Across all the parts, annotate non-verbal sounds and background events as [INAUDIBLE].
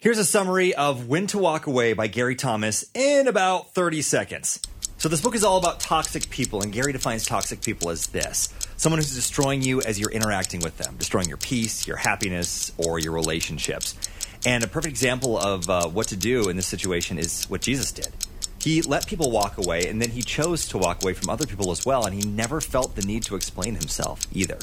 Here's a summary of When to Walk Away by Gary Thomas in about 30 seconds. So, this book is all about toxic people, and Gary defines toxic people as this someone who's destroying you as you're interacting with them, destroying your peace, your happiness, or your relationships. And a perfect example of uh, what to do in this situation is what Jesus did. He let people walk away, and then he chose to walk away from other people as well, and he never felt the need to explain himself either.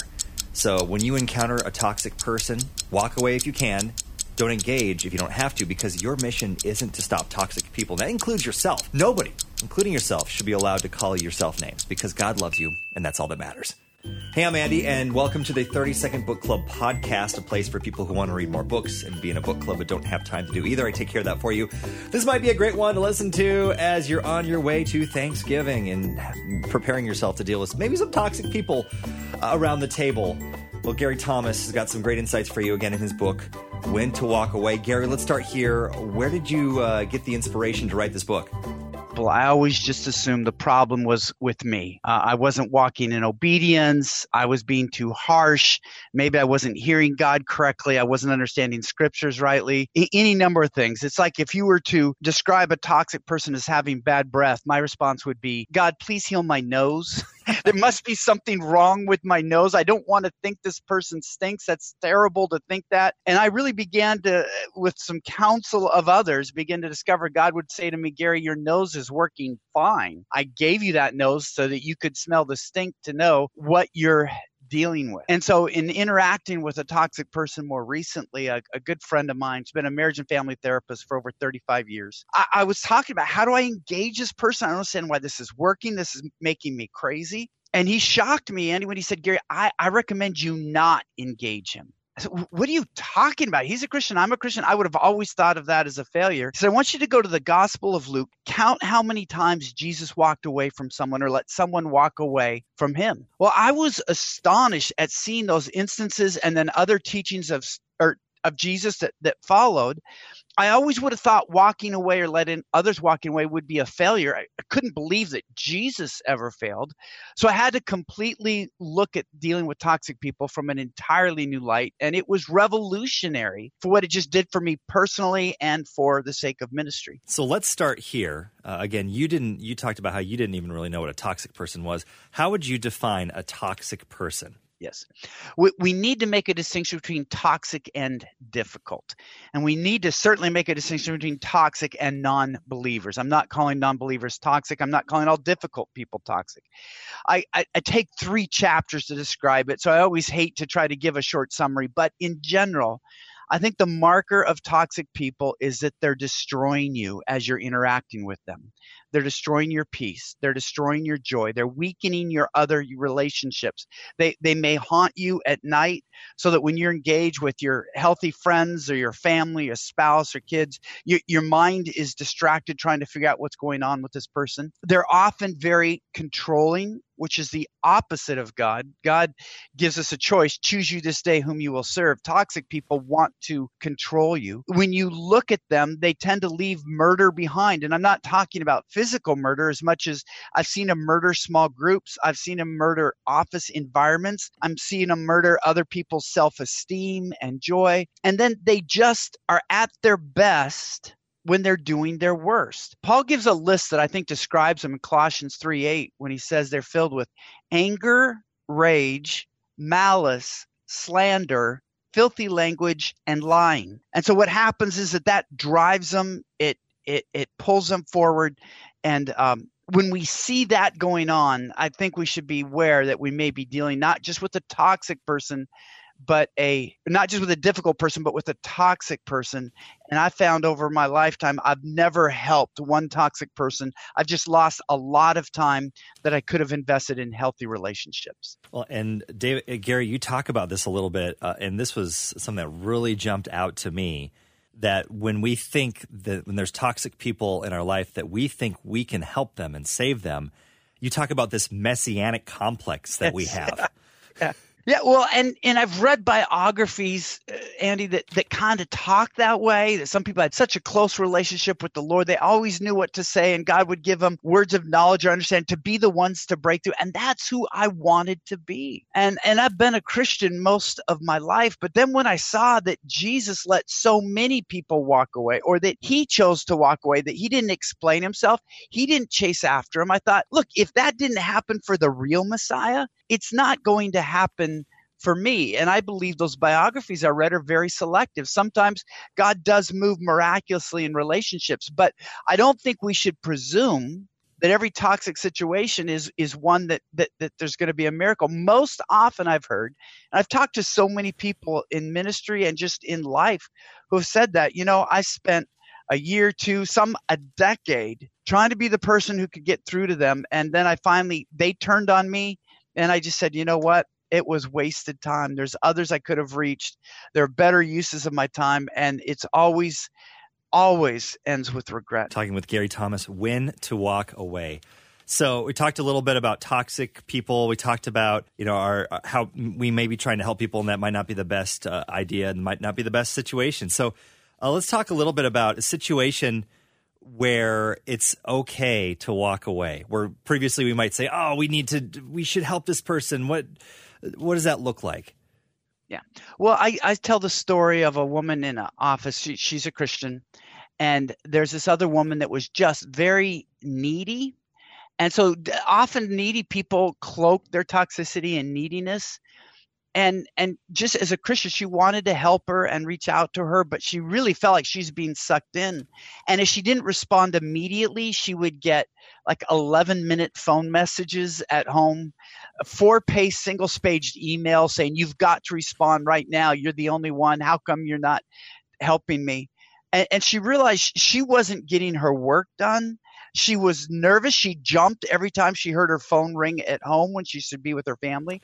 So, when you encounter a toxic person, walk away if you can, don't engage if you don't have to because your mission isn't to stop toxic people. That includes yourself. Nobody, including yourself, should be allowed to call yourself names because God loves you and that's all that matters. Hey, I'm Andy, and welcome to the 30 Second Book Club podcast, a place for people who want to read more books and be in a book club but don't have time to do either. I take care of that for you. This might be a great one to listen to as you're on your way to Thanksgiving and preparing yourself to deal with maybe some toxic people uh, around the table. Well, Gary Thomas has got some great insights for you again in his book, When to Walk Away. Gary, let's start here. Where did you uh, get the inspiration to write this book? Well, I always just assumed the problem was with me. Uh, I wasn't walking in obedience. I was being too harsh. Maybe I wasn't hearing God correctly. I wasn't understanding scriptures rightly. I- any number of things. It's like if you were to describe a toxic person as having bad breath, my response would be, God, please heal my nose. [LAUGHS] there must be something wrong with my nose. I don't want to think this person stinks. That's terrible to think that. And I really began to, with some counsel of others, begin to discover God would say to me, Gary, your nose is working fine. I gave you that nose so that you could smell the stink to know what you're dealing with. And so, in interacting with a toxic person more recently, a, a good friend of mine, has been a marriage and family therapist for over 35 years. I, I was talking about how do I engage this person? I don't understand why this is working. This is making me crazy. And he shocked me, Andy, when he said, Gary, I, I recommend you not engage him. I said, what are you talking about? He's a Christian. I'm a Christian. I would have always thought of that as a failure. Said, I want you to go to the Gospel of Luke, count how many times Jesus walked away from someone or let someone walk away from him. Well, I was astonished at seeing those instances and then other teachings of or er, of Jesus that, that followed. I always would have thought walking away or letting others walking away would be a failure. I, I, couldn't believe that Jesus ever failed. So I had to completely look at dealing with toxic people from an entirely new light. And it was revolutionary for what it just did for me personally and for the sake of ministry. So let's start here. Uh, again, you didn't, you talked about how you didn't even really know what a toxic person was. How would you define a toxic person? Yes. We, we need to make a distinction between toxic and difficult. And we need to certainly make a distinction between toxic and non believers. I'm not calling non believers toxic. I'm not calling all difficult people toxic. I, I, I, take three chapters to describe it. So I always hate to try to give a short summary. But in general, I think the marker of toxic people is that they're destroying you as you're interacting with them. They're destroying your peace. They're destroying your joy. They're weakening your other relationships. They, they may haunt you at night so that when you're engaged with your healthy friends or your family, a spouse or kids, you, your mind is distracted trying to figure out what's going on with this person. They're often very controlling which is the opposite of God. God gives us a choice choose you this day whom you will serve. Toxic people want to control you. When you look at them, they tend to leave murder behind. And I'm not talking about physical murder as much as I've seen them murder small groups, I've seen them murder office environments, I'm seeing them murder other people's self esteem and joy. And then they just are at their best when they're doing their worst. Paul gives a list that I think describes them in Colossians 3 8 when he says they're filled with anger, rage, malice, slander, filthy language, and lying. And so what happens is that that drives them, it it it pulls them forward, and um, when we see that going on, I think we should be aware that we may be dealing not just with a toxic person, but a not just with a difficult person but with a toxic person. And i found over my lifetime i've never helped one toxic person. I've just lost a lot of time that i could have invested in healthy relationships. Well and david gary you talk about this a little bit uh, and this was something that really jumped out to me that when we think that when there's toxic people in our life that we think we can help them and save them you talk about this messianic complex that we have. [LAUGHS] Yeah Yeah, well, and and I've read biographies, uh, Andy, that that kind of talk that way. That some people had such a close relationship with the Lord, they always knew what to say, and God would give them words of knowledge or understanding to be the ones to break through. And that's who I wanted to be. And and I've been a Christian most of my life, but then when I saw that Jesus let so many people walk away, or that He chose to walk away, that He didn't explain Himself, He didn't chase after Him. I thought, look, if that didn't happen for the real Messiah, it's not going to happen for me. And I believe those biographies I read are very selective. Sometimes God does move miraculously in relationships, but I don't think we should presume that every toxic situation is is one that that, that there's going to be a miracle. Most often I've heard, and I've talked to so many people in ministry and just in life who have said that, you know, I spent a year, two, some a decade trying to be the person who could get through to them. And then I finally, they turned on me and I just said, you know what? It was wasted time. There's others I could have reached. There are better uses of my time. And it's always, always ends with regret. Talking with Gary Thomas, when to walk away. So we talked a little bit about toxic people. We talked about you know our uh, how we may be trying to help people, and that might not be the best uh, idea, and might not be the best situation. So uh, let's talk a little bit about a situation where it's okay to walk away. Where previously we might say, "Oh, we need to, we should help this person." What what does that look like? Yeah. Well, I, I tell the story of a woman in an office. She, she's a Christian, and there's this other woman that was just very needy. And so often needy people cloak their toxicity and neediness and and just as a christian she wanted to help her and reach out to her but she really felt like she's being sucked in. And if she didn't respond immediately she would get like 11 minute phone messages at home four page single spaced email saying you've got to respond right now. You're the only one. How come you're not helping me? And, and she realized she wasn't getting her work done. She was nervous. She jumped every time she heard her phone ring at home when she should be with her family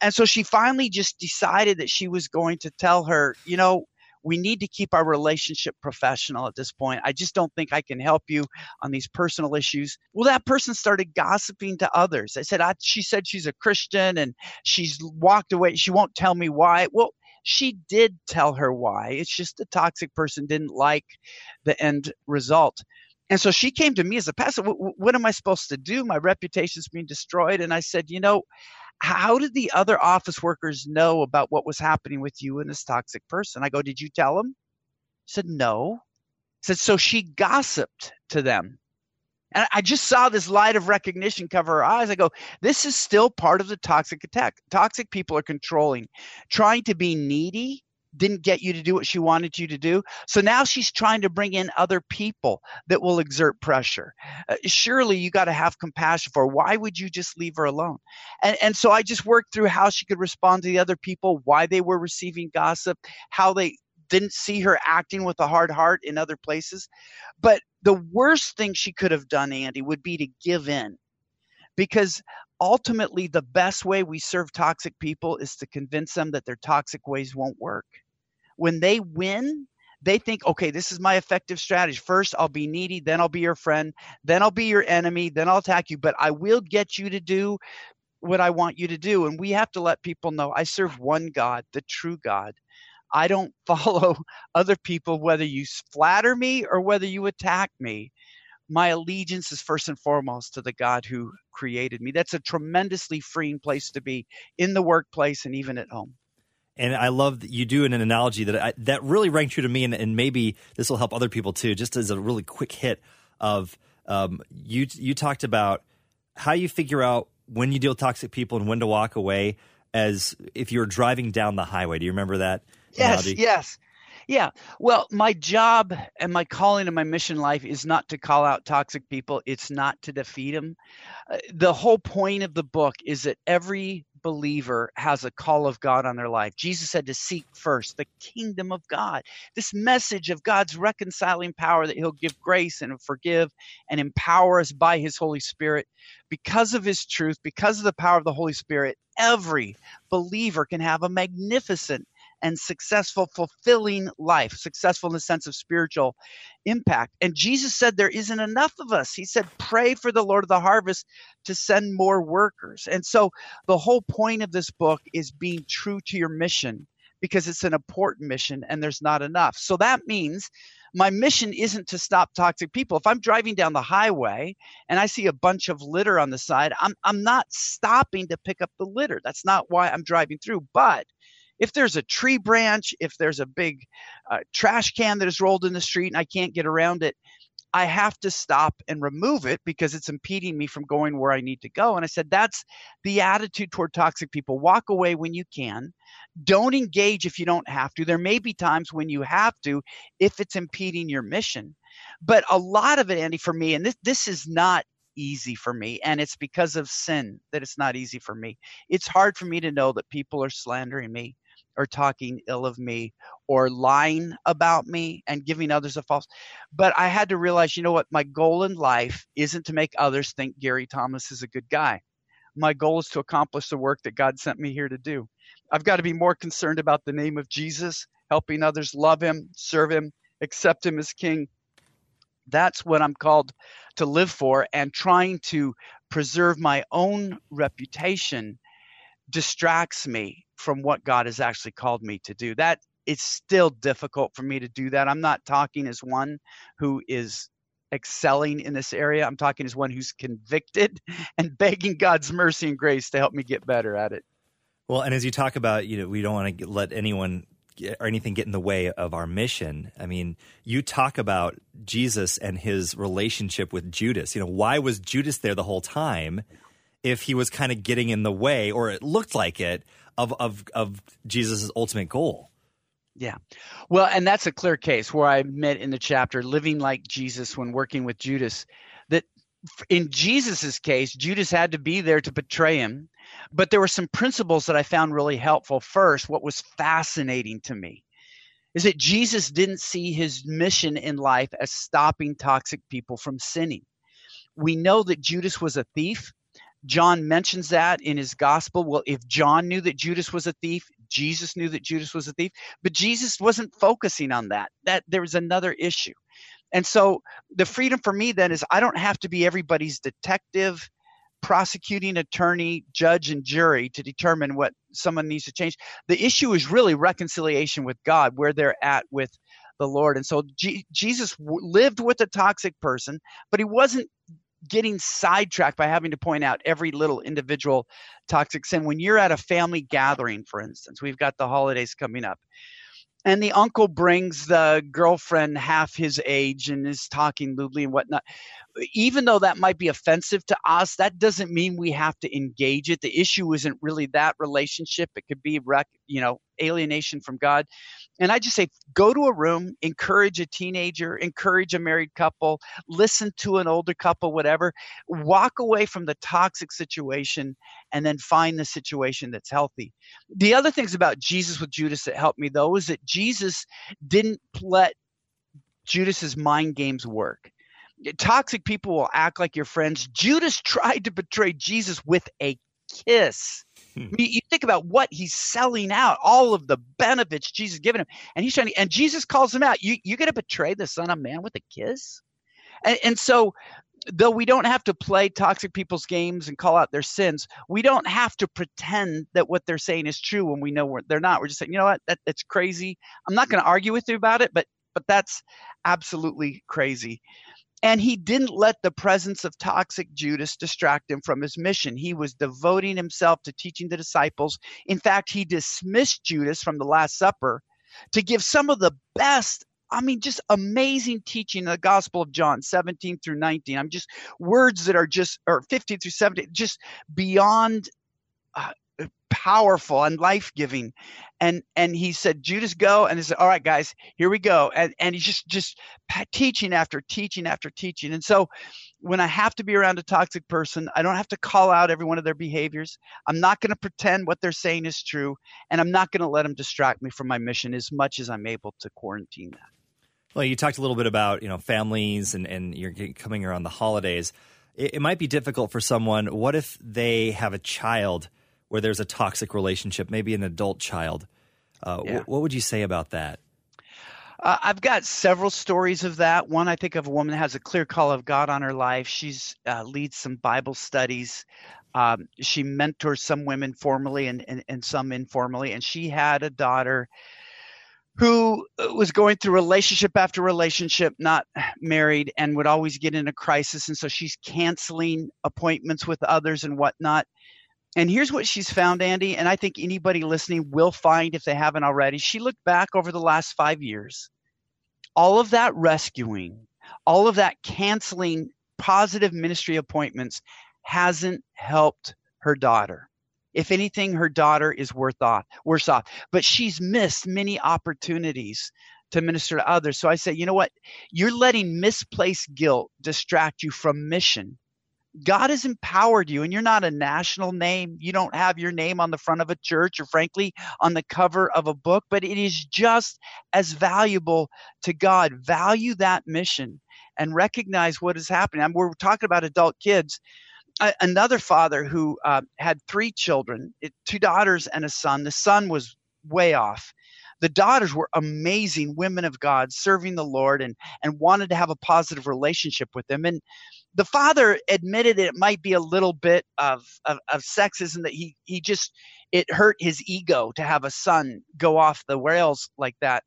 and so she finally just decided that she was going to tell her, you know, we need to keep our relationship professional at this point. I just don't think I can help you on these personal issues. Well, that person started gossiping to others. I said, I, she said she's a Christian and she's walked away. She won't tell me why. Well, she did tell her why. It's just the toxic person didn't like the end result. And so she came to me as a pastor. What, what am I supposed to do? My reputation's being destroyed. And I said, you know, how did the other office workers know about what was happening with you and this toxic person? I go, did you tell them? She said, no. Said, so she gossiped to them. And I just saw this light of recognition cover her eyes. I go, this is still part of the toxic attack. Toxic people are controlling, trying to be needy didn't get you to do what she wanted you to do. So now she's trying to bring in other people that will exert pressure. Uh, surely you got to have compassion for her. Why would you just leave her alone? And, and so I just worked through how she could respond to the other people, why they were receiving gossip, how they didn't see her acting with a hard heart in other places. But the worst thing she could have done, Andy, would be to give in. Because ultimately, the best way we serve toxic people is to convince them that their toxic ways won't work when they win, they think, okay, this is my effective strategy. First, I'll be needy, then I'll be your friend, then I'll be your enemy, then I'll attack you, but I will get you to do what I want you to do. And we have to let people know I serve one God, the true God. I don't [LAUGHS] follow other people, whether you flatter me or whether you attack me. My allegiance is first and foremost to the God who created me. That's a tremendously freeing place to be in the workplace and even at home and I love that you do an analogy that I, that really rang true to me, and, and maybe this will help other people too. Just as a really quick hit of um, you, you talked about how you figure out when you deal with toxic people and when to walk away. As if you're driving down the highway, do you remember that? Yes, analogy? yes. Yeah. Well, my job and my calling and my mission life is not to call out toxic people. It's not to defeat them. Uh, the whole point of the book is that every believer has a call of God on their life. Jesus said to seek first the kingdom of God. This message of God's reconciling power that He'll give grace and forgive and empower us by His Holy Spirit. Because of His truth, because of the power of the Holy Spirit, every believer can have a magnificent and successful, fulfilling life, successful in the sense of spiritual impact. And Jesus said there isn't enough of us. He said, pray for the Lord of the harvest to send more workers. And so the whole point of this book is being true to your mission because it's an important mission and there's not enough. So that means my mission isn't to stop toxic people. If I'm driving down the highway and I see a bunch of litter on the side, I'm I'm not stopping to pick up the litter. That's not why I'm driving through. But if there's a tree branch, if there's a big uh, trash can that is rolled in the street and I can't get around it, I have to stop and remove it because it's impeding me from going where I need to go. And I said, that's the attitude toward toxic people. Walk away when you can. Don't engage if you don't have to. There may be times when you have to if it's impeding your mission. But a lot of it, Andy, for me, and this, this is not easy for me. And it's because of sin that it's not easy for me. It's hard for me to know that people are slandering me or talking ill of me or lying about me and giving others a false. But I had to realize, you know what? My goal in life isn't to make others think Gary Thomas is a good guy. My goal is to accomplish the work that God sent me here to do. I've got to be more concerned about the name of Jesus, helping others love him, serve him, accept him as king. That's what I'm called to live for, and trying to preserve my own reputation distracts me from what God has actually called me to do. That it's still difficult for me to do that. I'm not talking as one who is excelling in this area. I'm talking as one who's convicted [LAUGHS] and begging God's mercy and grace to help me get better at it. Well, and as you talk about, you know, we don't want to let anyone or anything get in the way of our mission. I mean, you talk about Jesus and his relationship with Judas. You know, why was Judas there the whole time if he was kind of getting in the way, or it looked like it, of of of Jesus' ultimate goal. Yeah. Well, and that's a clear case where I met in the chapter living like Jesus when working with Judas that in Jesus's case, Judas had to be there to betray him, but there were some principles that I found really helpful. First, what was fascinating to me is that Jesus didn't see his mission in life as stopping toxic people from sinning. We know that Judas was a thief, John mentions that in his gospel. Well, if John knew that Judas was a thief, Jesus knew that Judas was a thief, but Jesus wasn't focusing on that. That there was another issue. And so the freedom for me then is I don't have to be everybody's detective, prosecuting attorney, judge, and jury to determine what someone needs to change. The issue is really reconciliation with God, where they're at with the Lord. And so G- Jesus w- lived with a toxic person, but he wasn't getting sidetracked by having to point out every little individual toxic sin. When you're at a family gathering, for instance, we've got the holidays coming up, and the uncle brings the girlfriend half his age and is talking lewdly and whatnot even though that might be offensive to us that doesn't mean we have to engage it. The issue isn't really that relationship. It could be rec- you know alienation from god. And i just say go to a room encourage a teenager encourage a married couple listen to an older couple whatever. Walk away from the toxic situation and then find the situation that's healthy. The other things about jesus with judas that helped me though is that Jesus didn't let Judas's mind games work. Toxic people will act like your friends. Judas [LAUGHS] tried to betray Jesus with a kiss. Hmm. I mean, you think about what he's selling out, all of the benefits Jesus given him, and he's trying to, and Jesus calls him out. You you're gonna betray the Son of Man with a kiss? And, and so though we don't have to play toxic people's games and call out their sins, we don't have to pretend that what they're saying is true when we know they're not. We're just saying, you know what, that, that's crazy. I'm not going to argue with you about it, but but that's absolutely crazy. And he didn't let the presence of toxic Judas distract him from his mission. He was devoting himself to teaching the disciples. In fact, he dismissed Judas from the Last Supper to give some of the best I mean, just amazing teaching in the Gospel of John, 17 through 19. I'm just words that are just, or 15 through 17, just beyond uh, powerful and life giving. And and he said, Judas, go. And he said, All right, guys, here we go. And and he's just just teaching after teaching after teaching. And so when I have to be around a toxic person, I don't have to call out every one of their behaviors. I'm not going to pretend what they're saying is true, and I'm not going to let them distract me from my mission as much as I'm able to quarantine that. Well, you talked a little bit about you know families and and you're coming around the holidays. It, it might be difficult for someone. What if they have a child where there's a toxic relationship, maybe an adult child? Uh, yeah. what would you say about that? Uh, I've got several stories of that. One, I think of a woman that has a clear call of God on her life. She's uh, leads some Bible studies. Um, she mentors some women formally and, and, and some informally, and she had a daughter who uh, was going through relationship after relationship, not married, and would always get in a crisis. And so she's canceling appointments with others and whatnot. And here's what she's found, Andy, and I think anybody listening will find if they haven't already. She looked back over the last five years, all of that rescuing, all of that canceling positive ministry appointments hasn't helped her daughter. If anything, her daughter is worth off, worse off. But she's missed many opportunities to minister to others. So I say, you know what? You're letting misplaced guilt distract you from mission God has empowered you, and you're not a national name. You don't have your name on the front of a church or, frankly, on the cover of a book, but it is just as valuable to God. Value that mission and recognize what is happening. I mean, we're talking about adult kids. another father who uh, had three children, two daughters and a son. The son was way off the daughters were amazing women of God serving the Lord and and wanted to have a positive relationship with them. And the father admitted that it might be a little bit of, of, of sexism that he he just it hurt his ego to have a son go off the rails like that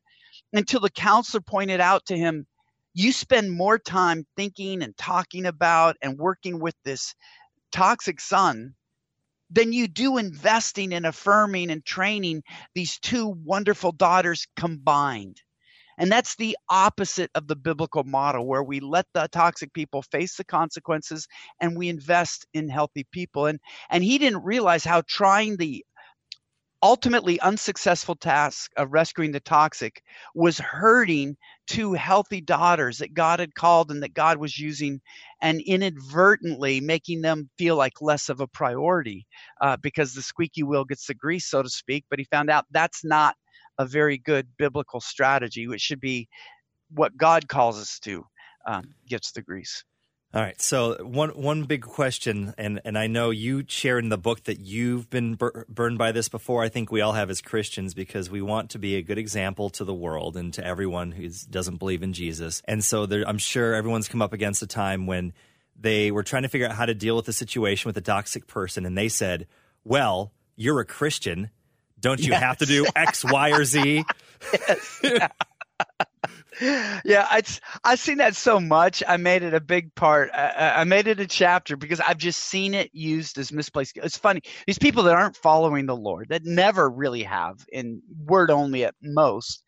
until the counselor pointed out to him you spend more time thinking and talking about and working with this toxic son than you do investing in affirming and training these two wonderful daughters combined. And that's the opposite of the biblical model where we let the toxic people face the consequences and we invest in healthy people. And and he didn't realize how trying the ultimately unsuccessful task of rescuing the toxic was hurting two healthy daughters that God had called and that God was using and inadvertently making them feel like less of a priority uh, because the squeaky wheel gets the grease, so to speak. But he found out that's not a very good biblical strategy, which should be what God calls us to um, gets the grease. All right. So one one big question, and and I know you share in the book that you've been bur- burned by this before. I think we all have as Christians because we want to be a good example to the world and to everyone who doesn't believe in Jesus. And so there, I'm sure everyone's come up against a time when they were trying to figure out how to deal with the situation with a toxic person, and they said, "Well, you're a Christian." Don't you yes. have to do X, Y, or Z? yes [LAUGHS] yeah, it's I've seen that so much. I made it a big part. I, I, made it a chapter because I've just seen it used as misplaced. It's funny. These people that aren't following the Lord, that never really have, in word only at most,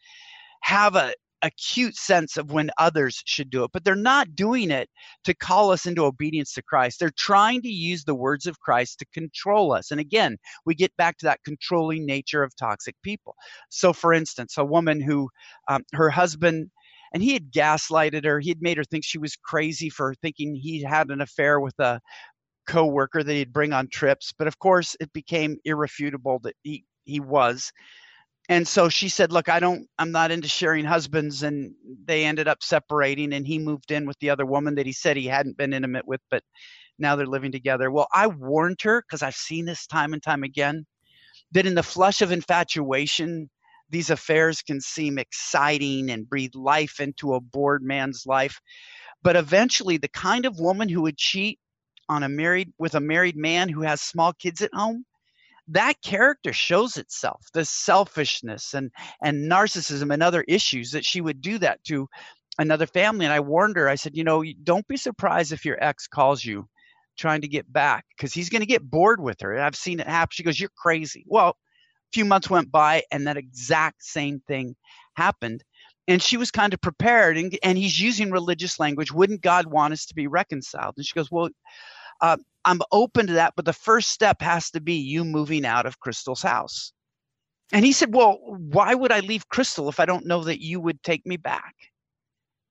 have a acute sense of when others should do it, but they're not doing it to call us into obedience to Christ. They're trying to use the words of Christ to control us. And again, we get back to that controlling nature of toxic people. So, for instance, a woman who um, her husband and he had gaslighted her. He had made her think she was crazy for thinking he had an affair with a coworker that he'd bring on trips. But of course, it became irrefutable that he he was. And so she said, "Look, I don't. I'm not into sharing husbands." And they ended up separating, and he moved in with the other woman that he said he hadn't been intimate with, but now they're living together. Well, I warned her because I've seen this time and time again that in the flush of infatuation, these affairs can seem exciting and breathe life into a bored man's life. But eventually, the kind of woman who would cheat on a married with a married man who has small kids at home, that character shows itself. The selfishness and and narcissism and other issues that she would do that to another family. And I warned her. I said, you know, don't be surprised if your ex calls you trying to get back because he's going to get bored with her. I've seen it happen. She goes, "You're crazy." Well, a few months went by and that exact same thing happened and she was kind of prepared and, and he's using religious language wouldn't god want us to be reconciled and she goes well uh, i'm open to that but the first step has to be you moving out of crystal's house and he said well why would i leave crystal if i don't know that you would take me back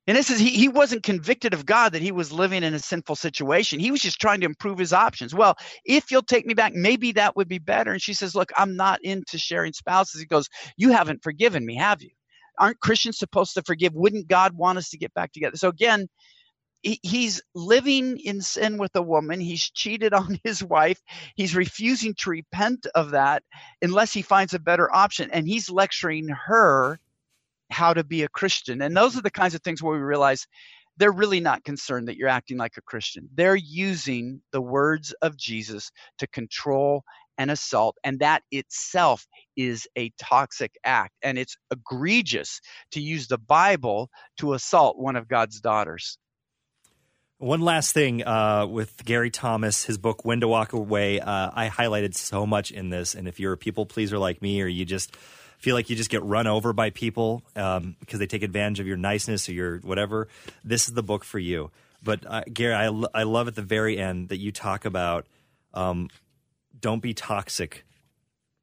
and this is he, he wasn't convicted of God that he was living in a sinful situation. He was just trying to improve his options. Well, if you'll take me back, maybe that would be better. And she says, Look, I'm not into sharing spouses. He goes, You haven't forgiven me, have you? Aren't Christians supposed to forgive? Wouldn't God want us to get back together? So again, he, he's living in sin with a woman. He's cheated on his wife. He's refusing to repent of that unless he finds a better option. And he's lecturing her how to be a Christian. And those are the kinds of things where we realize they're really not concerned that you're acting like a Christian. They're using the words of Jesus to control and assault, and that itself is a toxic act. And it's egregious to use the Bible to assault one of God's daughters. One last thing uh, with Gary Thomas, his book "When to Walk Away." Uh, I highlighted so much in this, and if you're a people pleaser like me, or you just feel like you just get run over by people um, because they take advantage of your niceness or your whatever, this is the book for you. But uh, Gary, I, I love at the very end that you talk about um, don't be toxic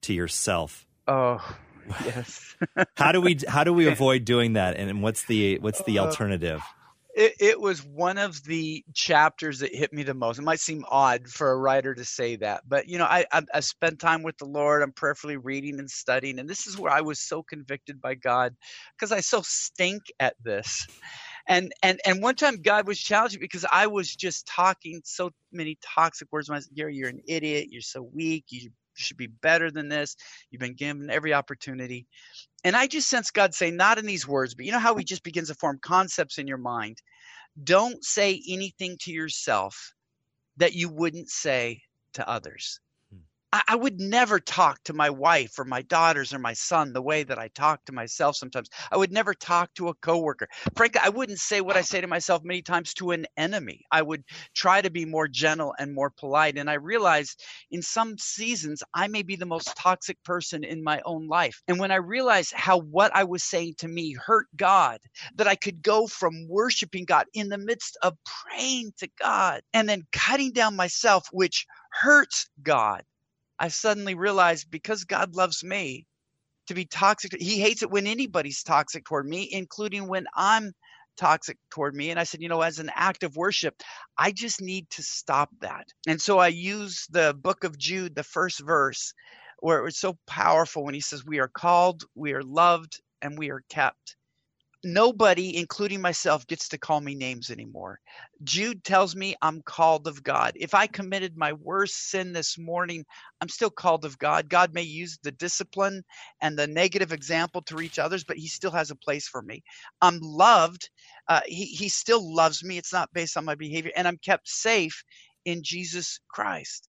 to yourself. Oh, yes. how do we how do we [LAUGHS] avoid doing that? And what's the what's the uh, alternative? It, it was one of the chapters that hit me the most. It might seem odd for a writer to say that, but you know, I, I, I spent time with the Lord. I'm prayerfully reading and studying, and this is where I was so convicted by God because I so stink at this. And and and one time God was challenging because I was just talking so many toxic words. I Gary, you're an idiot. You're so weak. You should be better than this. You've been given every opportunity. And I just sense God saying, not in these words, but you know how He just begins to form concepts in your mind? Don't say anything to yourself that you wouldn't say to others. I, I would never talk to my wife or my daughters or my son the way that I talk to myself sometimes. I would never talk to a coworker. Frankly, I wouldn't say what I say to myself many times to an enemy. I would try to be more gentle and more polite. And I realized in some seasons, I may be the most toxic person in my own life. And when I realized how what I was saying to me hurt God, that I could go from worshiping God in the midst of praying to God and then cutting down myself, which hurts God I suddenly realized because God loves me to be toxic, he hates it when anybody's toxic toward me, including when I'm toxic toward me. And I said, you know, as an act of worship, I just need to stop that. And so I use the book of Jude, the first verse, where it was so powerful when he says, We are called, we are loved, and we are kept nobody, including myself, gets to call me names anymore. Jude tells me I'm called of God. If I committed my worst sin this morning, I'm still called of God. God may use the discipline and the negative example to reach others, but He still has a place for me. I'm loved. Uh, he, he still loves me. It's not based on my behavior, and I'm kept safe in Jesus Christ.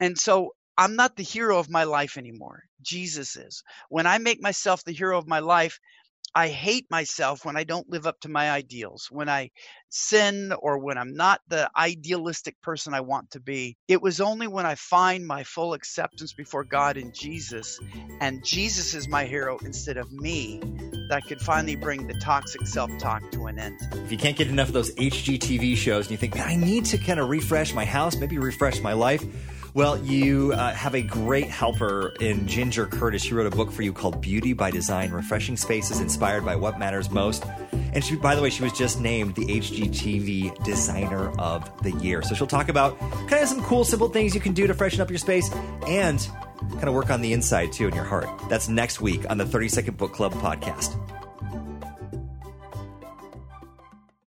And so I'm not the hero of my life anymore. Jesus is. When I make myself the hero of my life, I hate myself when I don't live up to my ideals, when I sin or when I'm not the idealistic person I want to be. It was only when I find my full acceptance before God and Jesus, and Jesus is my hero instead of me, that I could finally bring the toxic self talk to an end. If you can't get enough of those HGTV shows and you think, man, I need to kind of refresh my house, maybe refresh my life well, you uh, have a great helper in Ginger Curtis. She wrote a book for you called Beauty by Design Refreshing Spaces Inspired by What Matters Most. And she, by the way, she was just named the HGTV Designer of the Year. So she'll talk about kind of some cool, simple things you can do to freshen up your space and kind of work on the inside too in your heart. That's next week on the 30 Second Book Club podcast.